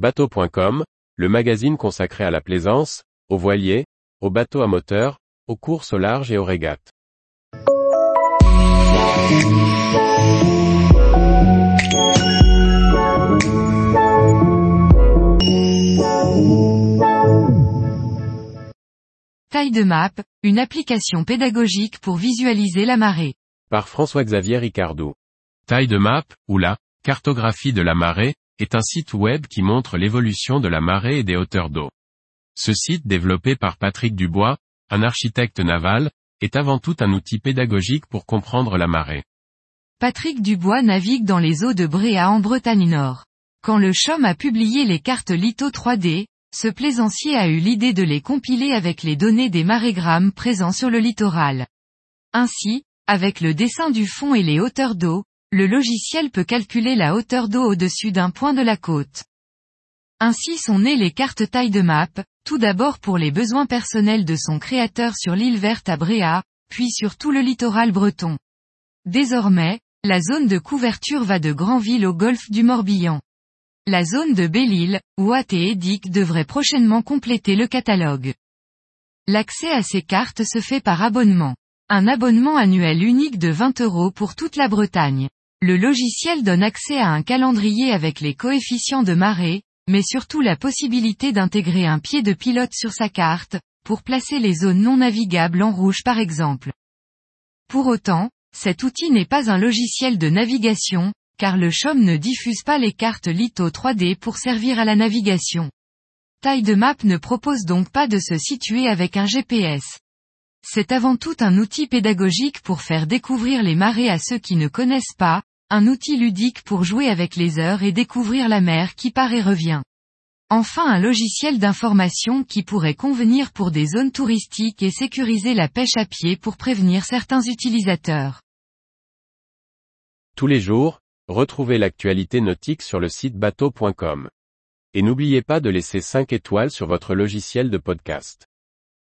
Bateau.com, le magazine consacré à la plaisance, aux voiliers, aux bateaux à moteur, aux courses au large et aux régates. Taille de map, une application pédagogique pour visualiser la marée. Par François-Xavier Ricardou. Taille de map, ou la cartographie de la marée, est un site web qui montre l'évolution de la marée et des hauteurs d'eau. Ce site développé par Patrick Dubois, un architecte naval, est avant tout un outil pédagogique pour comprendre la marée. Patrick Dubois navigue dans les eaux de Bréa en Bretagne Nord. Quand le CHOM a publié les cartes litho 3D, ce plaisancier a eu l'idée de les compiler avec les données des marégrammes présents sur le littoral. Ainsi, avec le dessin du fond et les hauteurs d'eau, le logiciel peut calculer la hauteur d'eau au-dessus d'un point de la côte. Ainsi sont nées les cartes taille de map, tout d'abord pour les besoins personnels de son créateur sur l'île verte à Bréa, puis sur tout le littoral breton. Désormais, la zone de couverture va de Granville au golfe du Morbihan. La zone de Belle-Île, Ouat et Édic devrait prochainement compléter le catalogue. L'accès à ces cartes se fait par abonnement. Un abonnement annuel unique de 20 euros pour toute la Bretagne. Le logiciel donne accès à un calendrier avec les coefficients de marée, mais surtout la possibilité d'intégrer un pied de pilote sur sa carte, pour placer les zones non navigables en rouge par exemple. Pour autant, cet outil n'est pas un logiciel de navigation, car le CHOM ne diffuse pas les cartes litho 3D pour servir à la navigation. Taille de map ne propose donc pas de se situer avec un GPS. C'est avant tout un outil pédagogique pour faire découvrir les marées à ceux qui ne connaissent pas, un outil ludique pour jouer avec les heures et découvrir la mer qui part et revient. Enfin un logiciel d'information qui pourrait convenir pour des zones touristiques et sécuriser la pêche à pied pour prévenir certains utilisateurs. Tous les jours, retrouvez l'actualité nautique sur le site bateau.com. Et n'oubliez pas de laisser 5 étoiles sur votre logiciel de podcast.